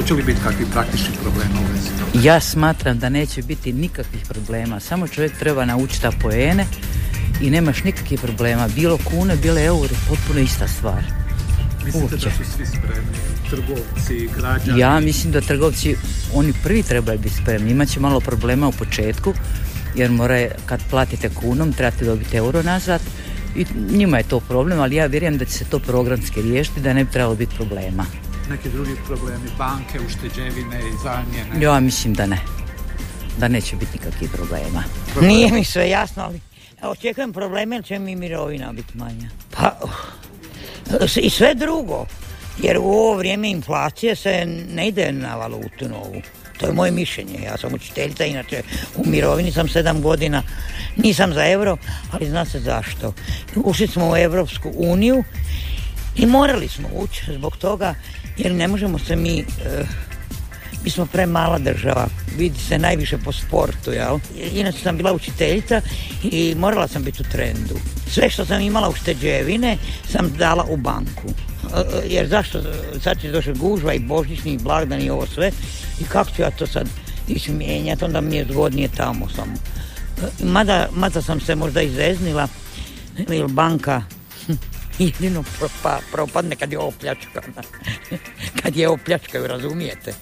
Hoće li biti kakvi praktični problema u vezi toga? Ja smatram da neće biti nikakvih problema, samo čovjek treba naučiti poene i nemaš nikakvih problema. Bilo kune, bilo euro, potpuno ista stvar. Mislite Uopće. da su svi spremni, trgovci, građani? Ja mislim da trgovci, oni prvi trebaju biti spremni. Imaće malo problema u početku, jer mora, kad platite kunom, trebate dobiti euro nazad i njima je to problem, ali ja vjerujem da će se to programski riješiti, da ne bi trebalo biti problema. Neki drugi problemi, banke, ušteđevine i zamjene. Ja mislim da ne. Da neće biti nikakvih problema. Nije mi sve jasno, ali očekujem probleme jer će mi mirovina biti manja. Pa, uh, i sve drugo. Jer u ovo vrijeme inflacije se ne ide na valutu novu. To je moje mišljenje. Ja sam učiteljica, inače u mirovini sam sedam godina. Nisam za euro, ali zna se zašto. Ušli smo u Europsku uniju i morali smo ući zbog toga jer ne možemo se mi eh, mi smo premala država, vidi se najviše po sportu, jel? Inače sam bila učiteljica i morala sam biti u trendu. Sve što sam imala ušteđevine sam dala u banku. E, e, Jer zašto, sad će došli gužva i božićni i blagdani i ovo sve. I kako ću ja to sad ići mijenjati, onda mi je zgodnije tamo samo. E, Mada, mada sam se možda izeznila, jer banka jedino propa, propadne kad je opljačkana. kad je opljačkaju, razumijete?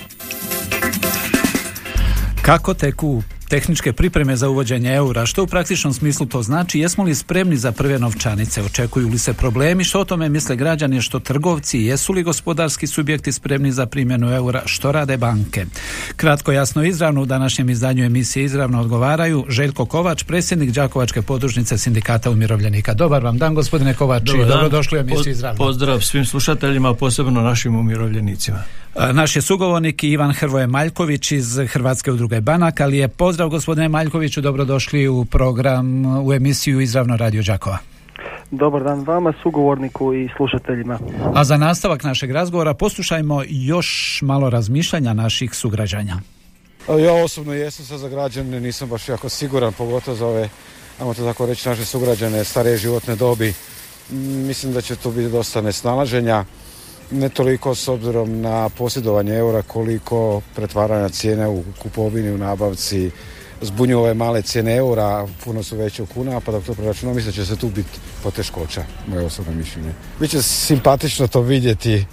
Kako teku tehničke pripreme za uvođenje eura? Što u praktičnom smislu to znači? Jesmo li spremni za prve novčanice? Očekuju li se problemi? Što o tome misle građani? Što trgovci? Jesu li gospodarski subjekti spremni za primjenu eura? Što rade banke? Kratko, jasno, izravno u današnjem izdanju emisije izravno odgovaraju Željko Kovač, predsjednik Đakovačke podružnice sindikata umirovljenika. Dobar vam dan, gospodine Kovač. Dobar dan. Dobrodošli u emisiju izravno. Pozdrav svim slušateljima, posebno našim umirovljenicima. Naš je sugovornik Ivan Hrvoje Maljković iz Hrvatske udruge Banak, ali je pozdrav gospodine Maljkoviću, dobrodošli u program, u emisiju Izravno Radio Đakova. Dobar dan vama, sugovorniku i slušateljima. A za nastavak našeg razgovora poslušajmo još malo razmišljanja naših sugrađanja. Ja osobno jesam sad za građane, nisam baš jako siguran, pogotovo za ove, ajmo to tako reći, naše sugrađane starije životne dobi. Mislim da će tu biti dosta nesnalaženja, ne toliko s obzirom na posjedovanje eura, koliko pretvaranja cijene u kupovini, u nabavci, zbunju ove male cijene eura, puno su veće u kunama, pa dok to preračunamo, mislim će se tu biti poteškoća, moje osobno mišljenje. Biće simpatično to vidjeti e,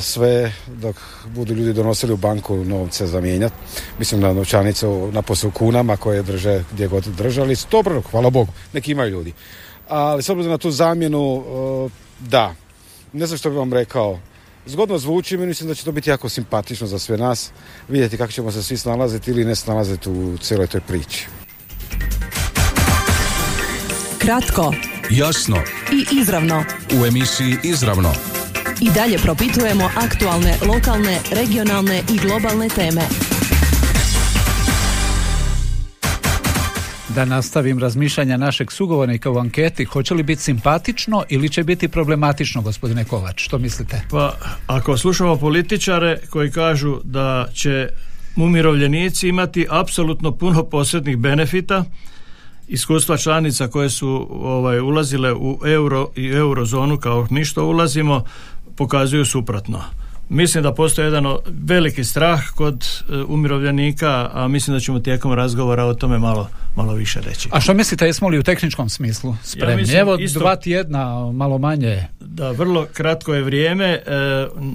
sve dok budu ljudi donosili u banku novce za mijenjat. Mislim na novčanice u- napose u kunama koje drže gdje god držali. Dobro, hvala Bogu, neki imaju ljudi. Ali s obzirom na tu zamjenu, e, da, ne znam što bi vam rekao, zgodno zvuči, mi mislim da će to biti jako simpatično za sve nas, vidjeti kako ćemo se svi snalaziti ili ne snalaziti u cijeloj toj priči. Kratko Jasno i izravno. u emisiji Izravno. I dalje propitujemo aktualne, lokalne, regionalne i globalne teme. Da nastavim razmišljanja našeg sugovornika u anketi, hoće li biti simpatično ili će biti problematično, gospodine Kovač? Što mislite? Pa ako slušamo političare koji kažu da će umirovljenici imati apsolutno puno posebnih benefita, iskustva članica koje su ovaj, ulazile u euro i eurozonu kao mi što ulazimo, pokazuju suprotno. Mislim da postoji jedan veliki strah kod e, umirovljenika, a mislim da ćemo tijekom razgovora o tome malo, malo više reći. A što mislite, jesmo li u tehničkom smislu spremni? mislim Evo, isto- dva tjedna, malo manje. Da, vrlo kratko je vrijeme. E,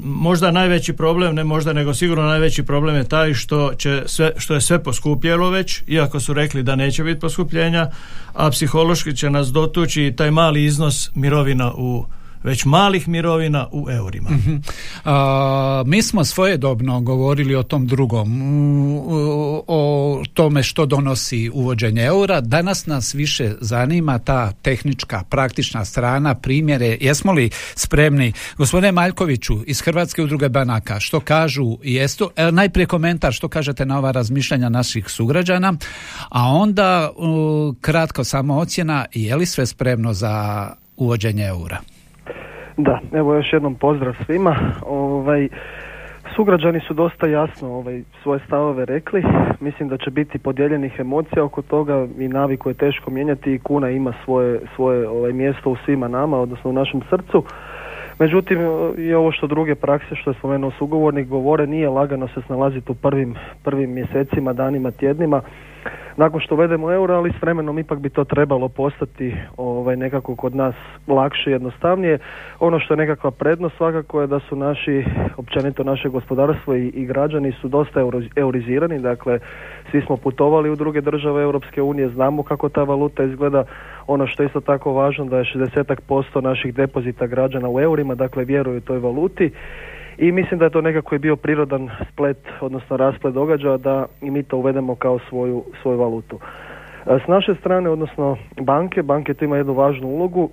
možda najveći problem, ne možda, nego sigurno najveći problem je taj što, će sve, što je sve poskupjelo već, iako su rekli da neće biti poskupljenja, a psihološki će nas dotući taj mali iznos mirovina u već malih mirovina u eurima. Mhm. mi smo svojedobno govorili o tom drugom, o tome što donosi uvođenje eura. Danas nas više zanima ta tehnička, praktična strana, primjere. Jesmo li spremni? Gospodine Maljkoviću iz Hrvatske udruge banaka, što kažu jestu? E, najprije komentar što kažete na ova razmišljanja naših sugrađana, a onda kratko samo ocjena je li sve spremno za uvođenje eura? Da, evo još jednom pozdrav svima. Ovaj, sugrađani su dosta jasno ovaj, svoje stavove rekli. Mislim da će biti podijeljenih emocija oko toga i naviku je teško mijenjati i kuna ima svoje, svoje ovaj, mjesto u svima nama, odnosno u našem srcu. Međutim, i ovo što druge prakse, što je spomenuo sugovornik, govore, nije lagano se snalaziti u prvim, prvim mjesecima, danima, tjednima nakon što uvedemo euro, ali s vremenom ipak bi to trebalo postati ovaj, nekako kod nas lakše i jednostavnije. Ono što je nekakva prednost svakako je da su naši, općenito naše gospodarstvo i, i građani su dosta euro, eurizirani, dakle svi smo putovali u druge države Europske unije, znamo kako ta valuta izgleda. Ono što je isto tako važno da je 60% naših depozita građana u eurima, dakle vjeruju toj valuti i mislim da je to nekako je bio prirodan splet, odnosno rasplet događaja da i mi to uvedemo kao svoju, svoju valutu. E, s naše strane, odnosno banke, banke tu ima jednu važnu ulogu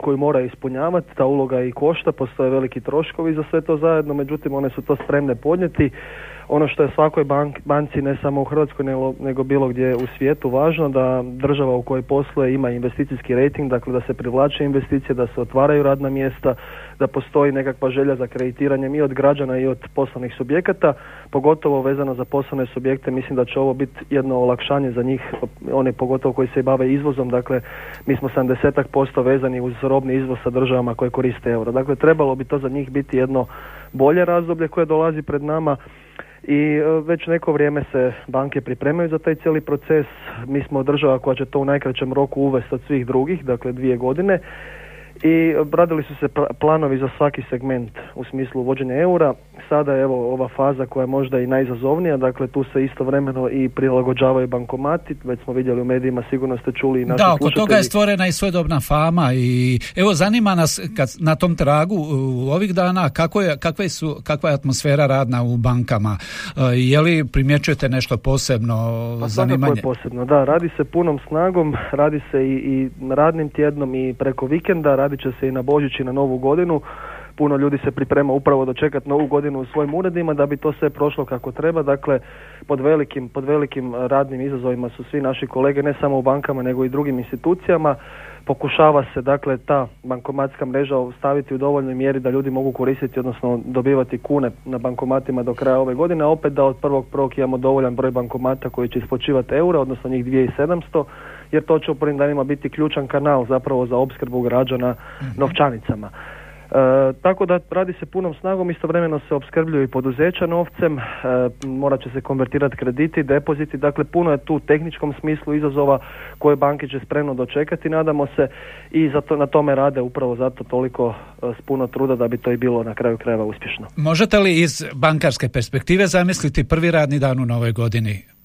koju mora ispunjavati, ta uloga i košta, postoje veliki troškovi za sve to zajedno, međutim one su to spremne podnijeti ono što je svakoj bank, banci ne samo u Hrvatskoj nego, nego bilo gdje u svijetu važno da država u kojoj posluje ima investicijski rating, dakle da se privlače investicije, da se otvaraju radna mjesta, da postoji nekakva želja za kreditiranjem i od građana i od poslovnih subjekata, pogotovo vezano za poslovne subjekte, mislim da će ovo biti jedno olakšanje za njih, one pogotovo koji se bave izvozom, dakle mi smo 70% vezani uz robni izvoz sa državama koje koriste euro. Dakle, trebalo bi to za njih biti jedno bolje razdoblje koje dolazi pred nama i e, već neko vrijeme se banke pripremaju za taj cijeli proces. Mi smo država koja će to u najkraćem roku uvesti od svih drugih, dakle dvije godine i radili su se planovi za svaki segment u smislu uvođenja eura. Sada je evo ova faza koja je možda i najizazovnija, dakle tu se istovremeno i prilagođavaju bankomati, već smo vidjeli u medijima, sigurno ste čuli i naši Da, oko toga je stvorena i svojodobna fama i evo zanima nas kad na tom tragu u ovih dana kako je, kakva, su, kakva je atmosfera radna u bankama, e, je li primjećujete nešto posebno pa zanimanje? Je posebno, da, radi se punom snagom, radi se i, i radnim tjednom i preko vikenda, radit će se i na Božić i na Novu godinu. Puno ljudi se priprema upravo dočekati Novu godinu u svojim uredima da bi to sve prošlo kako treba. Dakle, pod velikim, pod velikim radnim izazovima su svi naši kolege, ne samo u bankama nego i drugim institucijama. Pokušava se dakle ta bankomatska mreža staviti u dovoljnoj mjeri da ljudi mogu koristiti, odnosno dobivati kune na bankomatima do kraja ove godine, opet da od prvog prvog imamo dovoljan broj bankomata koji će ispočivati eura, odnosno njih 2700 jer to će u prvim danima biti ključan kanal zapravo za opskrbu građana mhm. novčanicama. E, tako da radi se punom snagom, istovremeno se opskrbljuju i poduzeća novcem, e, morat će se konvertirati krediti, depoziti, dakle puno je tu u tehničkom smislu izazova koje banke će spremno dočekati, nadamo se i zato na tome rade upravo zato toliko e, s puno truda da bi to i bilo na kraju krajeva uspješno. Možete li iz bankarske perspektive zamisliti prvi radni dan u novoj godini?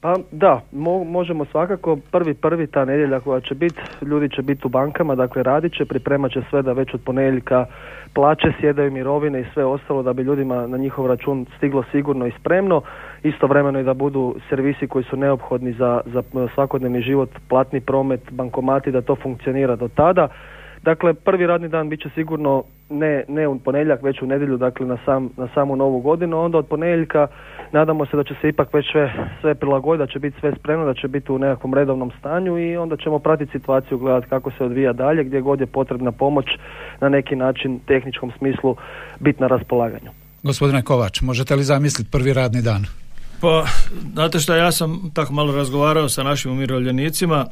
Pa da, možemo svakako prvi prvi ta nedjelja koja će biti, ljudi će biti u bankama, dakle radit će, pripremat će sve da već od ponedjeljka plaće sjedaju mirovine i sve ostalo da bi ljudima na njihov račun stiglo sigurno i spremno, istovremeno i da budu servisi koji su neophodni za, za svakodnevni život, platni promet, bankomati, da to funkcionira do tada. Dakle, prvi radni dan bit će sigurno ne, ne u ponedjeljak, već u nedjelju, dakle na, sam, na samu novu godinu. Onda od ponedjeljka nadamo se da će se ipak već sve, sve prilagoditi, da će biti sve spremno, da će biti u nekakvom redovnom stanju i onda ćemo pratiti situaciju, gledati kako se odvija dalje, gdje god je potrebna pomoć na neki način tehničkom smislu biti na raspolaganju. Gospodine Kovač, možete li zamisliti prvi radni dan? Pa, znate što, ja sam tako malo razgovarao sa našim umirovljenicima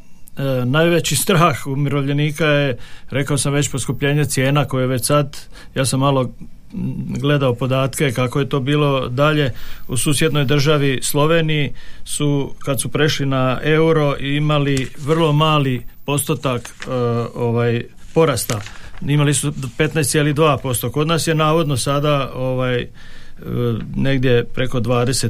najveći strah umirovljenika je, rekao sam već, poskupljenje cijena koje već sad, ja sam malo gledao podatke kako je to bilo dalje. U susjednoj državi Sloveniji su kad su prešli na euro imali vrlo mali postotak e, ovaj porasta. Imali su 15,2% kod nas je navodno sada ovaj e, negdje preko 20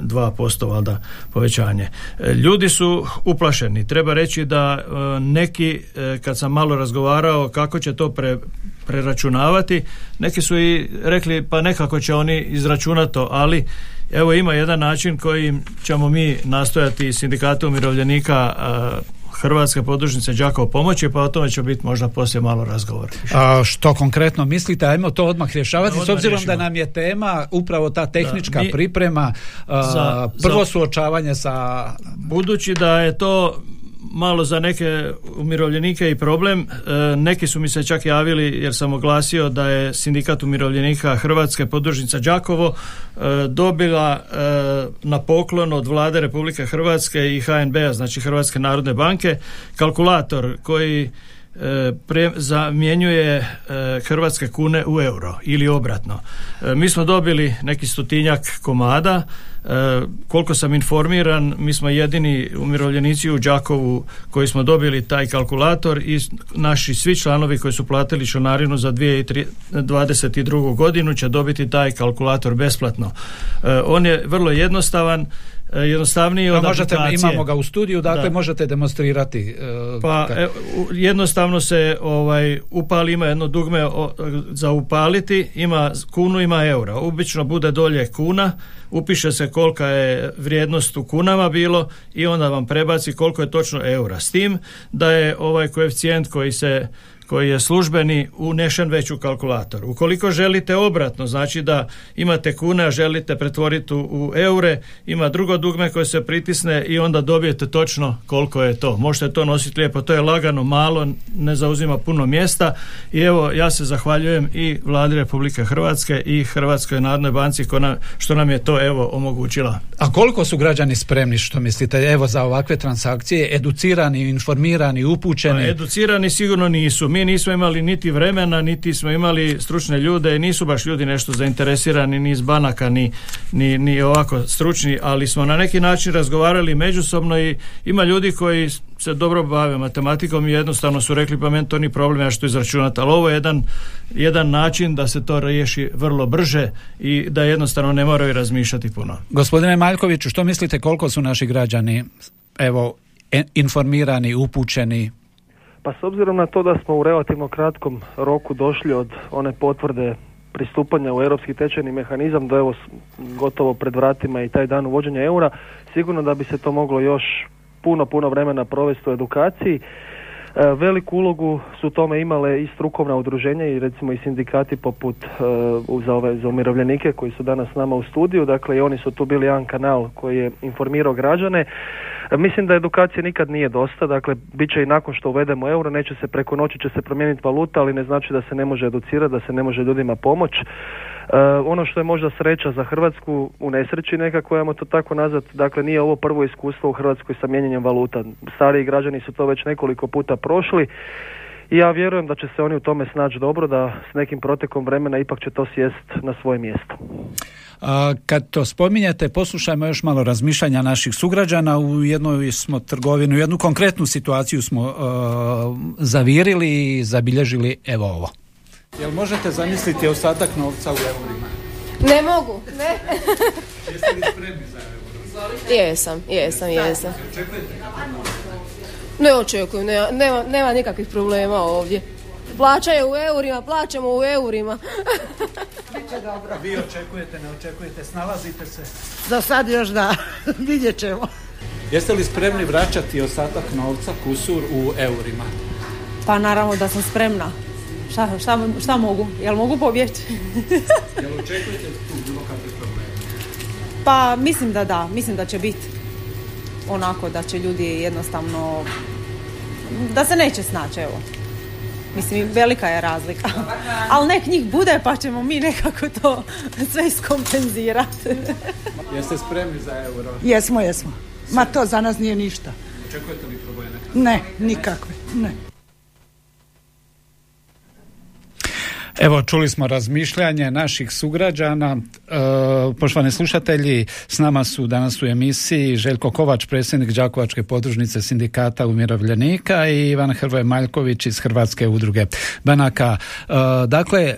2% valjda povećanje. E, ljudi su uplašeni. Treba reći da e, neki, e, kad sam malo razgovarao kako će to pre, preračunavati, neki su i rekli pa nekako će oni izračunati to, ali evo ima jedan način kojim ćemo mi nastojati sindikatu umirovljenika Hrvatske podružnice Đakovo pomoći, pa o tome će biti možda poslije malo razgovor. A što konkretno mislite? Ajmo to odmah rješavati, s obzirom da nam je tema upravo ta tehnička priprema, za, prvo suočavanje sa... Budući da je to malo za neke umirovljenike i problem. E, neki su mi se čak javili jer sam oglasio da je sindikat umirovljenika Hrvatske podružnica Đakovo e, dobila e, na poklon od vlade Republike Hrvatske i HNB-a, znači Hrvatske narodne banke, kalkulator koji pre, zamjenjuje hrvatske kune u euro ili obratno. Mi smo dobili neki stotinjak komada E, koliko sam informiran, mi smo jedini umirovljenici u Đakovu koji smo dobili taj kalkulator i naši svi članovi koji su platili članarinu za 2022. godinu će dobiti taj kalkulator besplatno. E, on je vrlo jednostavan, e, jednostavniji od možete, Imamo ga u studiju, dakle možete demonstrirati. pa jednostavno se ovaj upali, ima jedno dugme za upaliti, ima kunu, ima eura. Obično bude dolje kuna, upiše se kolika je vrijednost u kunama bilo i onda vam prebaci koliko je točno eura. S tim da je ovaj koeficijent koji se koji je službeni unešen već u kalkulator. Ukoliko želite obratno, znači da imate kune, a želite pretvoriti u, eure, ima drugo dugme koje se pritisne i onda dobijete točno koliko je to. Možete to nositi lijepo, to je lagano, malo, ne zauzima puno mjesta i evo ja se zahvaljujem i vladi Republike Hrvatske i Hrvatskoj narodnoj banci što nam je to evo omogućila. A koliko su građani spremni što mislite evo za ovakve transakcije, educirani, informirani, upućeni? Pa, educirani sigurno nisu. Mi nismo imali niti vremena, niti smo imali stručne ljude, nisu baš ljudi nešto zainteresirani ni iz banaka, ni, ni, ni ovako stručni, ali smo na neki način razgovarali međusobno i ima ljudi koji se dobro bave matematikom i jednostavno su rekli pa meni to ni problem ja što izračunati, ali ovo je jedan, jedan način da se to riješi vrlo brže i da jednostavno ne moraju razmišljati puno. Gospodine Maljkoviću, što mislite koliko su naši građani evo informirani, upućeni pa s obzirom na to da smo u relativno kratkom roku došli od one potvrde pristupanja u europski tečajni mehanizam do evo gotovo pred vratima i taj dan uvođenja eura, sigurno da bi se to moglo još puno, puno vremena provesti u edukaciji. E, veliku ulogu su tome imale i strukovna udruženja i recimo i sindikati poput e, za, ove, za umirovljenike koji su danas s nama u studiju, dakle i oni su tu bili jedan kanal koji je informirao građane. Mislim da edukacija nikad nije dosta, dakle bit će i nakon što uvedemo euro, neće se preko noći će se promijeniti valuta, ali ne znači da se ne može educirati, da se ne može ljudima pomoć. E, ono što je možda sreća za Hrvatsku u nesreći nekako, ajmo to tako nazvat, dakle nije ovo prvo iskustvo u Hrvatskoj sa mijenjanjem valuta. Stariji građani su to već nekoliko puta prošli i ja vjerujem da će se oni u tome snaći dobro, da s nekim protekom vremena ipak će to sjest na svoje mjesto. A, kad to spominjete, poslušajmo još malo razmišljanja naših sugrađana. U jednoj smo trgovinu, u jednu konkretnu situaciju smo uh, zavirili i zabilježili evo ovo. Jel možete zamisliti ostatak novca u eurima? Ne mogu, ne. Jeste li spremni za euro? Jesam, jesam, jesam. Ne očekujem, nema, nema, nema nikakvih problema ovdje. Plaćaju u eurima, plaćamo u eurima. Biće dobro. Vi očekujete, ne očekujete, snalazite se? Za sad još da, vidjet ćemo. Jeste li spremni vraćati ostatak novca, kusur u eurima? Pa naravno da sam spremna. Šta, šta, šta mogu? Jel mogu pobjeći? Jel očekujete tu bilo kakve probleme? Pa mislim da da, mislim da će biti onako da će ljudi jednostavno da se neće snaći, evo. Mislim, velika je razlika. Ali nek njih bude pa ćemo mi nekako to sve iskompenzirati. Jeste spremni za euro? Jesmo, jesmo. Ma to za nas nije ništa. Očekujete li probleme? Ne, nikakve, ne. Evo, čuli smo razmišljanje naših sugrađana. E, poštovani slušatelji, s nama su danas u emisiji Željko Kovač, predsjednik Đakovačke podružnice sindikata umirovljenika i Ivan Hrvoje Maljković iz Hrvatske udruge banaka. E, dakle,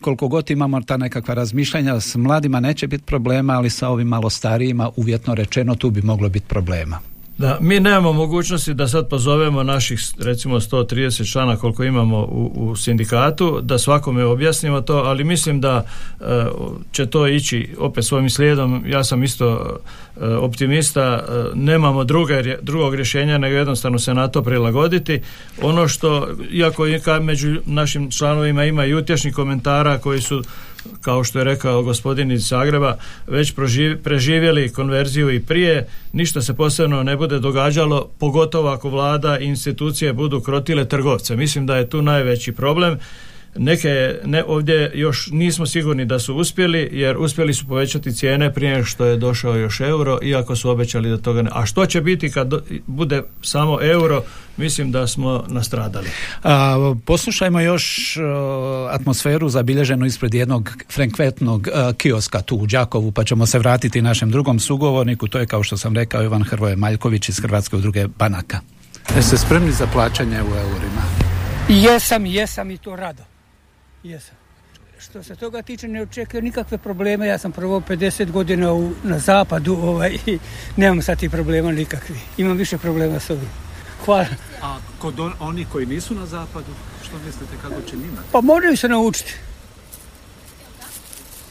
koliko god imamo ta nekakva razmišljanja, s mladima neće biti problema, ali sa ovim malo starijima, uvjetno rečeno, tu bi moglo biti problema. Da, mi nemamo mogućnosti da sad pozovemo naših recimo 130 člana koliko imamo u, u sindikatu, da svakome objasnimo to, ali mislim da e, će to ići opet svojim slijedom. Ja sam isto e, optimista, e, nemamo druge, drugog rješenja nego jednostavno se na to prilagoditi. Ono što, iako među našim članovima ima i utješnih komentara koji su kao što je rekao gospodin iz Zagreba, već preživjeli konverziju i prije, ništa se posebno ne bude događalo, pogotovo ako vlada i institucije budu krotile trgovce. Mislim da je tu najveći problem Neke ne, ovdje još nismo sigurni da su uspjeli jer uspjeli su povećati cijene prije što je došao još euro iako su obećali da toga ne. A što će biti kad bude samo euro mislim da smo nastradali. A, poslušajmo još atmosferu zabilježenu ispred jednog frekventnog kioska tu u Đakovu pa ćemo se vratiti našem drugom sugovorniku to je kao što sam rekao Ivan Hrvoje Maljković iz Hrvatske udruge Banaka. Jeste spremni za plaćanje u eurima? Jesam, jesam i to rado. Jesam. Što se toga tiče ne očekujem nikakve probleme. Ja sam prvo 50 godina u, na zapadu ovaj, i nemam sad tih problema nikakvi. Imam više problema s ovim. Hvala. A kod on, oni koji nisu na zapadu, što mislite kako će njima? Pa moraju se naučiti.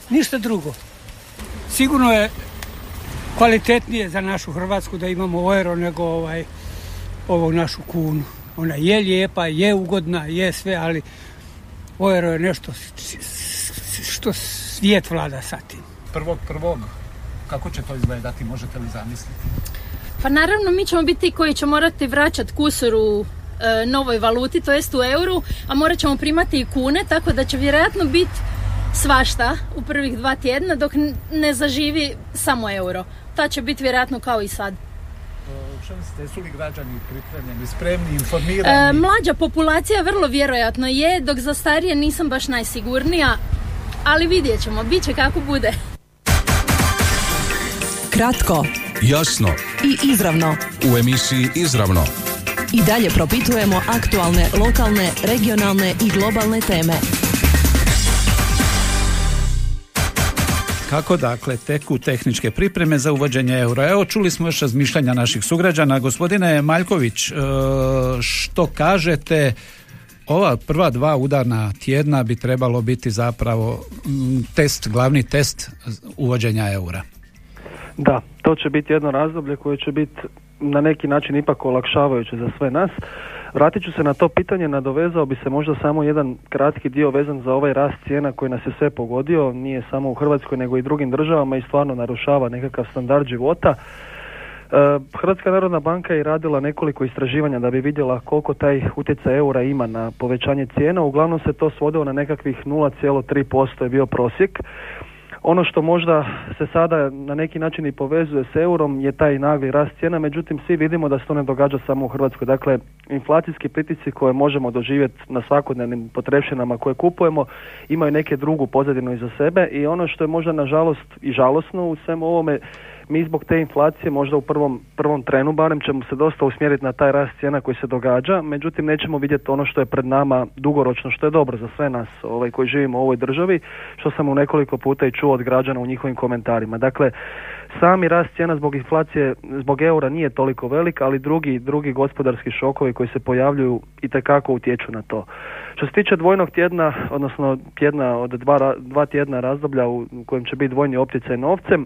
Ništa drugo. Sigurno je kvalitetnije za našu Hrvatsku da imamo euro nego ovaj, ovu našu kunu. Ona je lijepa, je ugodna, je sve, ali Ojero je nešto što svijet vlada sa tim. Prvog prvog, kako će to izgledati, možete li zamisliti? Pa naravno mi ćemo biti koji će morati vraćati kusur u e, novoj valuti, to jest u euru, a morat ćemo primati i kune, tako da će vjerojatno biti svašta u prvih dva tjedna dok ne zaživi samo euro. Ta će biti vjerojatno kao i sad su li građani pripremljeni, spremni, informirani? E, mlađa populacija vrlo vjerojatno je, dok za starije nisam baš najsigurnija, ali vidjet ćemo, bit će kako bude. Kratko, jasno i izravno. U emisiji Izravno. I dalje propitujemo aktualne, lokalne, regionalne i globalne teme. Kako dakle teku tehničke pripreme za uvođenje eura? Evo čuli smo još razmišljanja naših sugrađana. Gospodine Maljković, e, što kažete ova prva dva udarna tjedna bi trebalo biti zapravo test, glavni test uvođenja eura? Da, to će biti jedno razdoblje koje će biti na neki način ipak olakšavajuće za sve nas. Vratit ću se na to pitanje, nadovezao bi se možda samo jedan kratki dio vezan za ovaj rast cijena koji nas je sve pogodio, nije samo u Hrvatskoj nego i drugim državama i stvarno narušava nekakav standard života. E, Hrvatska narodna banka je radila nekoliko istraživanja da bi vidjela koliko taj utjecaj eura ima na povećanje cijena. Uglavnom se to svodilo na nekakvih 0,3% je bio prosjek. Ono što možda se sada na neki način i povezuje s eurom je taj nagli rast cijena, međutim svi vidimo da se to ne događa samo u Hrvatskoj. Dakle, inflacijski pritisci koje možemo doživjeti na svakodnevnim potrepštinama koje kupujemo imaju neke drugu pozadinu iza sebe i ono što je možda nažalost i žalosno u svemu ovome mi zbog te inflacije možda u prvom, prvom trenu barem ćemo se dosta usmjeriti na taj rast cijena koji se događa, međutim nećemo vidjeti ono što je pred nama dugoročno, što je dobro za sve nas ovaj, koji živimo u ovoj državi, što sam u nekoliko puta i čuo od građana u njihovim komentarima. Dakle, sami rast cijena zbog inflacije, zbog eura nije toliko velik, ali drugi, drugi gospodarski šokovi koji se pojavljuju i tekako utječu na to. Što se tiče dvojnog tjedna, odnosno tjedna od dva, dva tjedna razdoblja u kojem će biti dvojni opticaj novcem,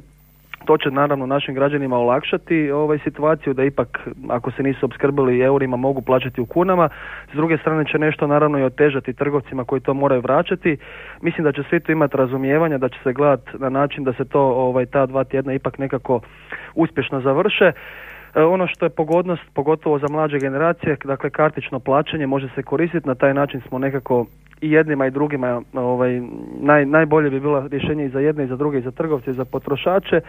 to će naravno našim građanima olakšati ovaj situaciju da ipak ako se nisu opskrbili eurima mogu plaćati u kunama. S druge strane će nešto naravno i otežati trgovcima koji to moraju vraćati. Mislim da će svi to imati razumijevanja, da će se gledati na način da se to ovaj ta dva tjedna ipak nekako uspješno završe. E, ono što je pogodnost, pogotovo za mlađe generacije, dakle kartično plaćanje može se koristiti, na taj način smo nekako i jednima i drugima ovaj, naj, najbolje bi bilo rješenje i za jedne i za druge i za trgovce i za potrošače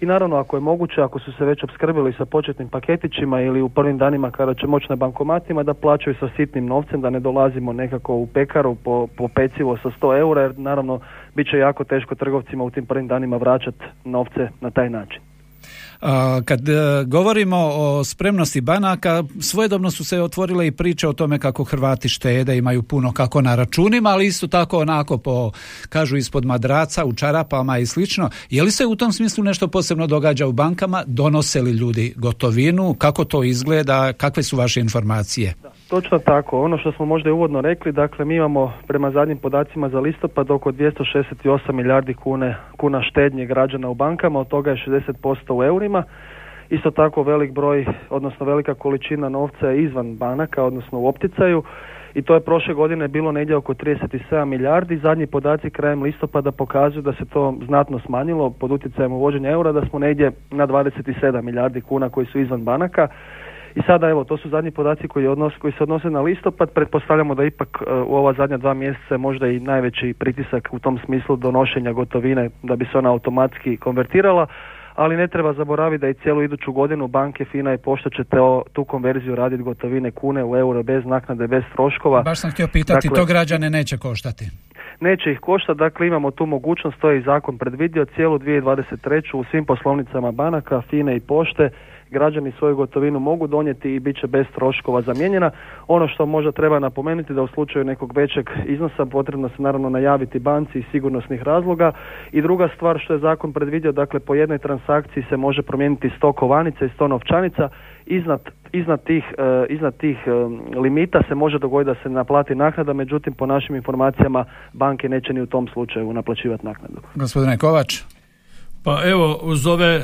i naravno ako je moguće, ako su se već opskrbili sa početnim paketićima ili u prvim danima kada će moći na bankomatima da plaćaju sa sitnim novcem, da ne dolazimo nekako u pekaru po, po pecivo sa 100 eura jer naravno bit će jako teško trgovcima u tim prvim danima vraćati novce na taj način. Kad e, govorimo o spremnosti banaka, svojedobno su se otvorile i priče o tome kako Hrvati štede, imaju puno kako na računima, ali isto tako onako po, kažu ispod madraca, u čarapama i slično. Je li se u tom smislu nešto posebno događa u bankama? Donose li ljudi gotovinu? Kako to izgleda? Kakve su vaše informacije? Točno tako. Ono što smo možda i uvodno rekli, dakle mi imamo prema zadnjim podacima za listopad oko 268 milijardi kune, kuna štednje građana u bankama, od toga je 60% u eurima. Isto tako velik broj, odnosno velika količina novca je izvan banaka, odnosno u opticaju i to je prošle godine bilo negdje oko 37 milijardi. Zadnji podaci krajem listopada pokazuju da se to znatno smanjilo pod utjecajem uvođenja eura, da smo negdje na 27 milijardi kuna koji su izvan banaka. I sada evo, to su zadnji podaci koji, odnos, koji se odnose na listopad. Pretpostavljamo da ipak e, u ova zadnja dva mjeseca je možda i najveći pritisak u tom smislu donošenja gotovine da bi se ona automatski konvertirala ali ne treba zaboraviti da i cijelu iduću godinu banke FINA i Pošta će tu konverziju raditi gotovine kune u euro bez naknade, bez troškova. Baš sam htio pitati, dakle, to građane neće koštati? Neće ih koštati, dakle imamo tu mogućnost, to je i zakon predvidio, cijelu 2023. u svim poslovnicama banaka, FINA i Pošte građani svoju gotovinu mogu donijeti i bit će bez troškova zamijenjena. Ono što možda treba napomenuti da u slučaju nekog većeg iznosa potrebno se naravno najaviti banci iz sigurnosnih razloga i druga stvar što je zakon predvidio, dakle po jednoj transakciji se može promijeniti sto kovanica i sto novčanica iznad, iznad tih, uh, iznad tih e, limita se može dogoditi da se naplati naknada, međutim po našim informacijama banke neće ni u tom slučaju naplaćivati naknadu. Gospodine Kovač. Pa evo, uz ove e,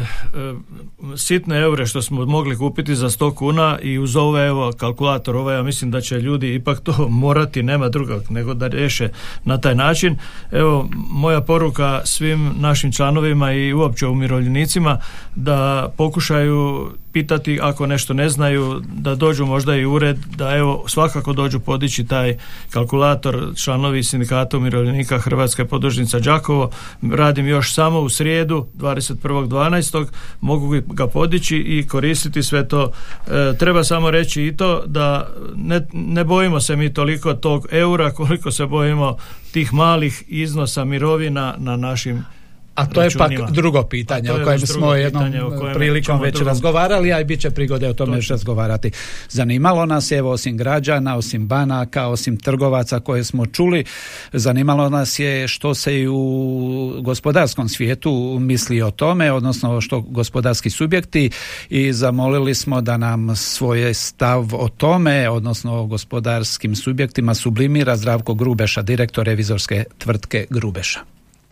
sitne eure što smo mogli kupiti za 100 kuna i uz ove evo kalkulator ovaj, ja mislim da će ljudi ipak to morati, nema drugog nego da riješe na taj način. Evo, moja poruka svim našim članovima i uopće umirovljenicima da pokušaju pitati ako nešto ne znaju, da dođu možda i ured, da evo svakako dođu podići taj kalkulator članovi sindikata umirovljenika Hrvatske podružnica Đakovo. Radim još samo u srijedu 21.12. mogu ga podići i koristiti sve to. E, treba samo reći i to da ne, ne bojimo se mi toliko tog eura koliko se bojimo tih malih iznosa mirovina na našim a to je pak drugo pitanje o kojem smo jednom prilikom već razgovarali, a i bit će prigode o tome još razgovarati. Zanimalo nas je, evo, osim građana, osim banaka, osim trgovaca koje smo čuli, zanimalo nas je što se i u gospodarskom svijetu misli o tome, odnosno što gospodarski subjekti i zamolili smo da nam svoj stav o tome, odnosno o gospodarskim subjektima sublimira Zdravko Grubeša, direktor revizorske tvrtke Grubeša.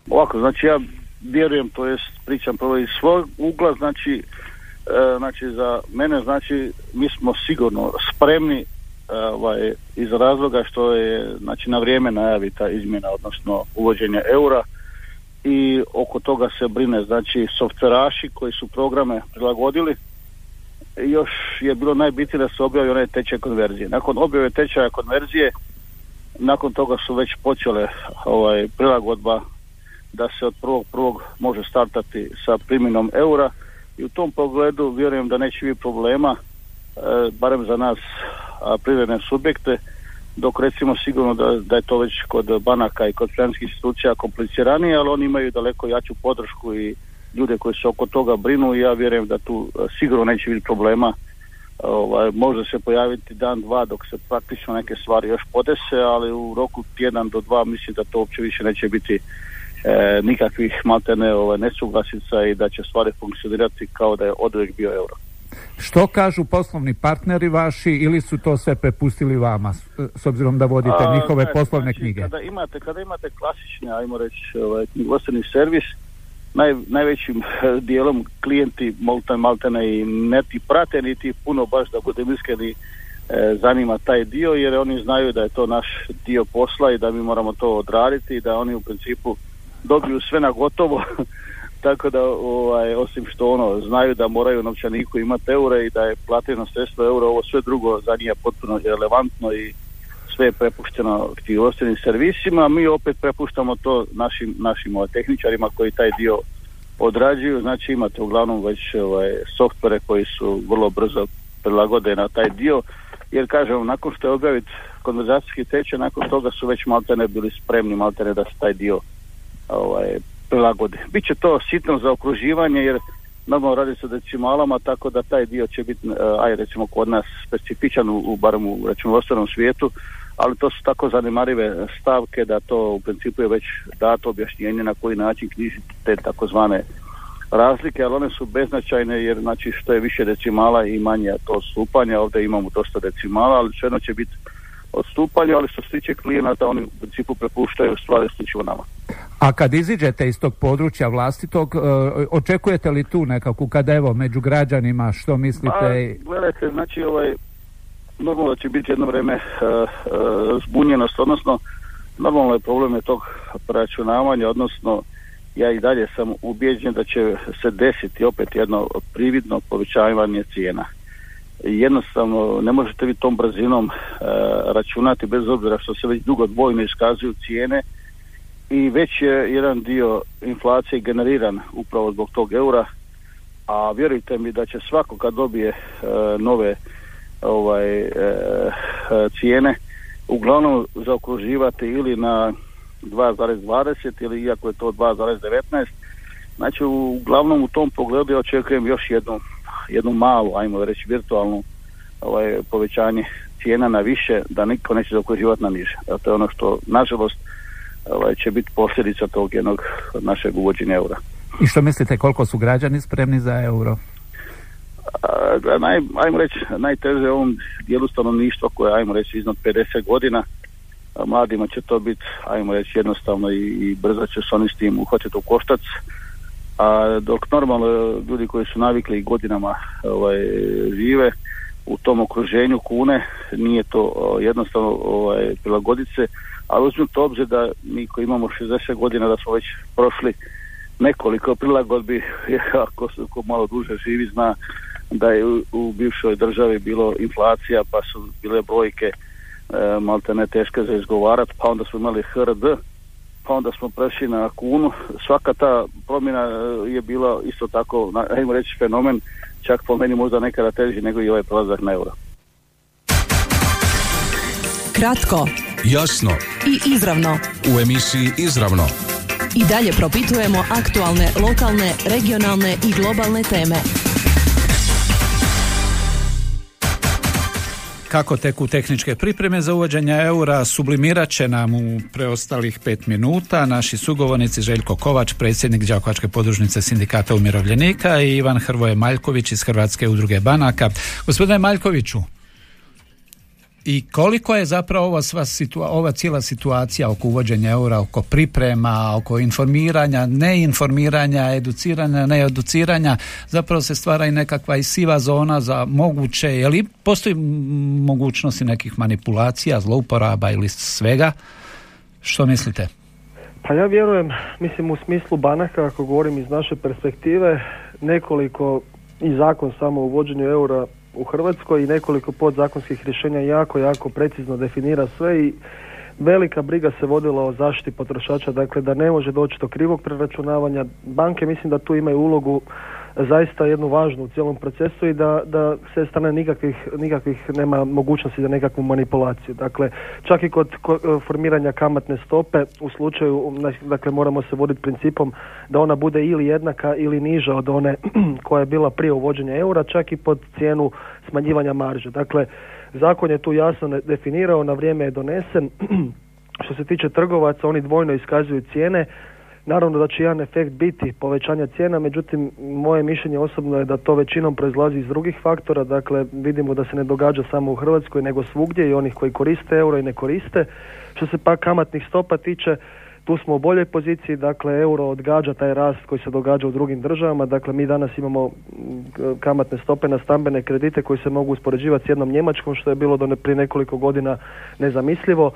Ovako, znači ja vjerujem, to jest pričam prvo iz svog ugla, znači, e, znači za mene znači mi smo sigurno spremni e, ovaj, iz razloga što je znači na vrijeme najavi ta izmjena, odnosno uvođenje eura i oko toga se brine znači softveraši koji su programe prilagodili još je bilo najbitnije da se objavi onaj tečaj konverzije. Nakon objave tečaja konverzije nakon toga su već počele ovaj prilagodba da se od prvog prvog može startati sa primjenom eura. I u tom pogledu vjerujem da neće biti problema e, barem za nas privredne subjekte dok recimo sigurno da, da je to već kod banaka i kod financijskih institucija kompliciranije, ali oni imaju daleko jaču podršku i ljude koji se oko toga brinu i ja vjerujem da tu e, sigurno neće biti problema. Ovaj, može se pojaviti dan, dva dok se praktično neke stvari još podese, ali u roku tjedan do dva mislim da to uopće više neće biti e, nikakvih maltene ovaj, nesuglasica i da će stvari funkcionirati kao da je oduvijek bio euro. Što kažu poslovni partneri vaši ili su to sve prepustili vama s obzirom da vodite A, njihove poslovne znači, knjige? Kada imate, kada imate klasični, ajmo reći, ovaj, knjigovodstveni servis, naj, najvećim dijelom klijenti maltene, maltene i neti prate, niti puno baš da budem iskreni e, zanima taj dio jer oni znaju da je to naš dio posla i da mi moramo to odraditi i da oni u principu dobiju sve na gotovo tako da ovaj, osim što ono znaju da moraju novčaniku imati eure i da je plateno sredstvo euro ovo sve drugo za njih potpuno relevantno i sve je prepušteno knjigovodstvenim servisima. Mi opet prepuštamo to našim, našim ovaj, tehničarima koji taj dio odrađuju. Znači imate uglavnom već ovaj, softvere koji su vrlo brzo prilagode na taj dio jer kažem nakon što je objavit konverzacijski tečaj nakon toga su već maltene bili spremni maltene da se taj dio ovaj, prilagode. Biće to sitno za okruživanje jer normalno radi se o decimalama, tako da taj dio će biti, aj recimo kod nas specifičan u, barem u računovodstvenom svijetu, ali to su tako zanemarive stavke da to u principu je već dato objašnjenje na koji način knjižiti te takozvane razlike, ali one su beznačajne jer znači što je više decimala i manje to stupanja, ovdje imamo dosta decimala, ali sve će biti odstupanje, ali što se tiče klijenata oni u principu prepuštaju stvari sličivo nama. A kad iziđete iz tog područja vlastitog, e, očekujete li tu nekakvu, kad evo među građanima, što mislite? Pa, gledajte, znači ovaj, normalno će biti jedno vrijeme uh, uh, zbunjenost, odnosno normalno je problem je tog preračunavanja, odnosno ja i dalje sam ubijeđen da će se desiti opet jedno prividno povećavanje cijena. Jednostavno ne možete vi tom brzinom računati bez obzira što se već dugo dvojno iskazuju cijene i već je jedan dio inflacije generiran upravo zbog tog eura, a vjerujte mi da će svako kad dobije nove ovaj e, e, cijene uglavnom zaokruživati ili na 2,20 ili iako je to 2,19 znači uglavnom u tom pogledu ja očekujem još jednu, jednu malu, ajmo reći virtualnu ovaj, povećanje cijena na više da niko neće zaokruživati na niže. to je ono što nažalost ovaj, će biti posljedica tog jednog našeg uvođenja eura. I što mislite koliko su građani spremni za euro? naj, ajmo reći, najteže ovom dijelu stanovništva koje, ajmo reći, iznad 50 godina, mladima će to biti, ajmo reći, jednostavno i, i brzo će se oni s tim uhvatiti u koštac, a dok normalno ljudi koji su navikli godinama ovaj, žive u tom okruženju kune, nije to jednostavno ovaj, prilagoditi se, ali uzmite obzir da mi koji imamo 60 godina da smo već prošli nekoliko prilagodbi, ako, ako malo duže živi zna da je u, bivšoj državi bilo inflacija pa su bile brojke e, malte ne teške za izgovarat pa onda smo imali HRD pa onda smo prešli na kunu. Svaka ta promjena e, je bila isto tako ajmo reći fenomen čak po meni možda nekada teži nego i ovaj prelazak na euro Kratko, jasno i izravno u emisiji Izravno i dalje propitujemo aktualne, lokalne, regionalne i globalne teme. kako teku tehničke pripreme za uvođenje eura sublimirat će nam u preostalih pet minuta naši sugovornici Željko Kovač, predsjednik Đakovačke podružnice sindikata umirovljenika i Ivan Hrvoje Maljković iz Hrvatske udruge banaka. Gospodine Maljkoviću, i koliko je zapravo ova, sva situa ova cijela situacija oko uvođenja eura, oko priprema, oko informiranja, neinformiranja, educiranja, needuciranja, zapravo se stvara i nekakva i siva zona za moguće, je li postoji mogućnosti nekih manipulacija, zlouporaba ili svega? Što mislite? Pa ja vjerujem, mislim u smislu banaka, ako govorim iz naše perspektive, nekoliko i zakon samo o uvođenju eura u Hrvatskoj i nekoliko podzakonskih rješenja jako, jako precizno definira sve i velika briga se vodila o zaštiti potrošača, dakle da ne može doći do krivog preračunavanja. Banke mislim da tu imaju ulogu zaista jednu važnu u cijelom procesu i da, da se strane nikakvih, nikakvih nema mogućnosti za nekakvu manipulaciju. Dakle, čak i kod formiranja kamatne stope u slučaju, dakle moramo se voditi principom da ona bude ili jednaka ili niža od one koja je bila prije uvođenja eura, čak i pod cijenu smanjivanja marže. Dakle, zakon je tu jasno definirao, na vrijeme je donesen. Što se tiče trgovaca, oni dvojno iskazuju cijene, Naravno da će jedan efekt biti povećanja cijena, međutim moje mišljenje osobno je da to većinom proizlazi iz drugih faktora, dakle vidimo da se ne događa samo u Hrvatskoj nego svugdje i onih koji koriste euro i ne koriste. Što se pak kamatnih stopa tiče, tu smo u boljoj poziciji, dakle euro odgađa taj rast koji se događa u drugim državama, dakle mi danas imamo kamatne stope na stambene kredite koji se mogu uspoređivati s jednom Njemačkom što je bilo do prije nekoliko godina nezamislivo.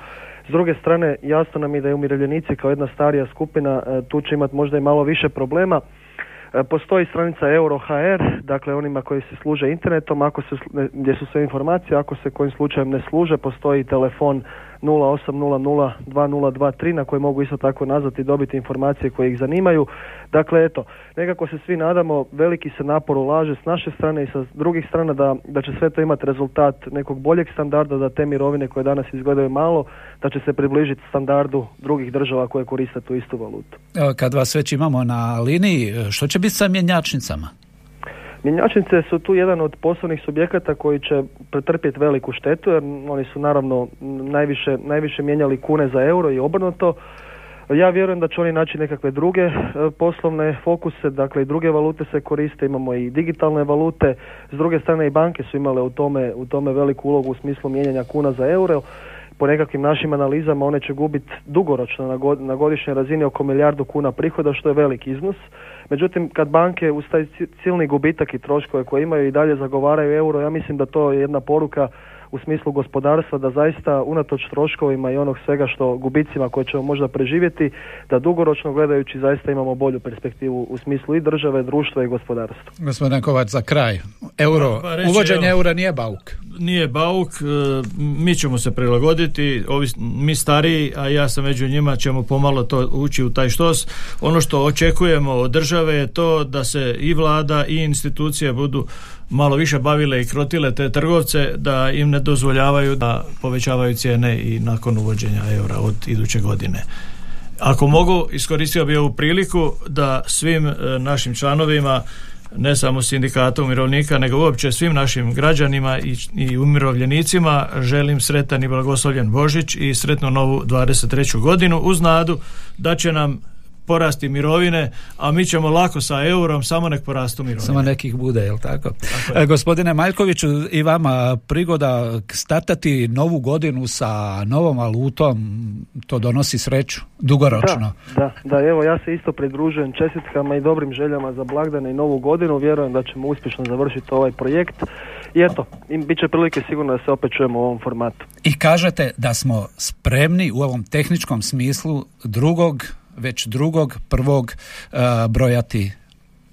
S druge strane, jasno nam je da je umirovljenici kao jedna starija skupina, e, tu će imati možda i malo više problema. E, postoji stranica Euro.hr, dakle onima koji se služe internetom, ako se, gdje su sve informacije, ako se kojim slučajem ne služe, postoji telefon 0800-2023 na koje mogu isto tako nazvati i dobiti informacije koje ih zanimaju. Dakle, eto, nekako se svi nadamo, veliki se napor ulaže s naše strane i sa drugih strana da, da će sve to imati rezultat nekog boljeg standarda, da te mirovine koje danas izgledaju malo, da će se približiti standardu drugih država koje koriste tu istu valutu. Kad vas već imamo na liniji, što će biti sa mjenjačnicama? Mjenjačnice su tu jedan od poslovnih subjekata koji će pretrpjeti veliku štetu jer oni su naravno najviše, najviše mijenjali kune za euro i obrnuto. Ja vjerujem da će oni naći nekakve druge e, poslovne fokuse, dakle i druge valute se koriste, imamo i digitalne valute, s druge strane i banke su imale u tome, u tome veliku ulogu u smislu mijenjanja kuna za euro. Po nekakvim našim analizama one će gubiti dugoročno na, godišnjoj razini oko milijardu kuna prihoda što je velik iznos. Međutim, kad banke uz taj silni gubitak i troškove koje imaju i dalje zagovaraju euro, ja mislim da to je jedna poruka u smislu gospodarstva da zaista unatoč troškovima i onog svega što gubicima koje ćemo možda preživjeti, da dugoročno gledajući zaista imamo bolju perspektivu u smislu i države, društva i gospodarstva. Gospodin Kovac, za kraj. Euro, pa, pa uvođenje eura nije bauk. Nije bauk, e, mi ćemo se prilagoditi, ovi, mi stariji, a ja sam među njima, ćemo pomalo to ući u taj štos. Ono što očekujemo od države je to da se i vlada i institucije budu malo više bavile i krotile te trgovce da im ne dozvoljavaju da povećavaju cijene i nakon uvođenja eura od iduće godine. Ako mogu, iskoristio bi ovu priliku da svim e, našim članovima ne samo sindikata umirovljenika, nego uopće svim našim građanima i, i umirovljenicima želim sretan i blagoslovljen Božić i sretnu novu 23. godinu uz nadu da će nam porasti mirovine, a mi ćemo lako sa eurom samo nek porastu mirovine. Samo nekih bude, jel tako? tako e, gospodine Maljkoviću, i vama prigoda startati novu godinu sa novom valutom, to donosi sreću, dugoročno. Da, da, da, evo ja se isto pridružujem čestitkama i dobrim željama za blagdane i novu godinu, vjerujem da ćemo uspješno završiti ovaj projekt i eto, im bit će prilike sigurno da se opet čujemo u ovom formatu. I kažete da smo spremni u ovom tehničkom smislu drugog već drugog prvog uh, brojati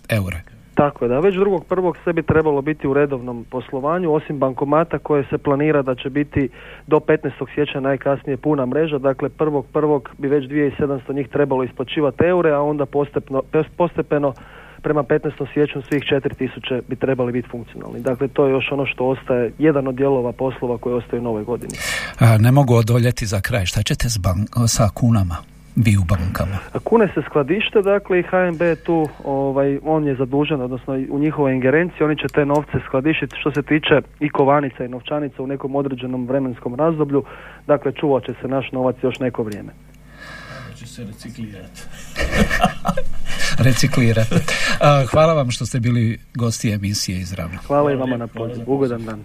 eure. Tako je, da već drugog prvog sve bi trebalo biti u redovnom poslovanju, osim bankomata koje se planira da će biti do 15. siječnja najkasnije puna mreža, dakle prvog prvog bi već 2700 njih trebalo isplaćivati eure, a onda postepno, postepeno prema 15. siječnju svih 4000 bi trebali biti funkcionalni. Dakle, to je još ono što ostaje, jedan od dijelova poslova koji ostaje u nove godine. A, ne mogu odoljeti za kraj. Šta ćete s sa kunama? Vi u bankama? Kune se skladište, dakle i HNB je tu, ovaj, on je zadužen, odnosno u njihovoj ingerenciji, oni će te novce skladištiti što se tiče i kovanica i novčanica u nekom određenom vremenskom razdoblju, dakle čuvat će se naš novac još neko vrijeme. Će se reciklirati. reciklirati. Hvala vam što ste bili gosti emisije Izravno. Hvala i vama na pozivu. Ugodan dan.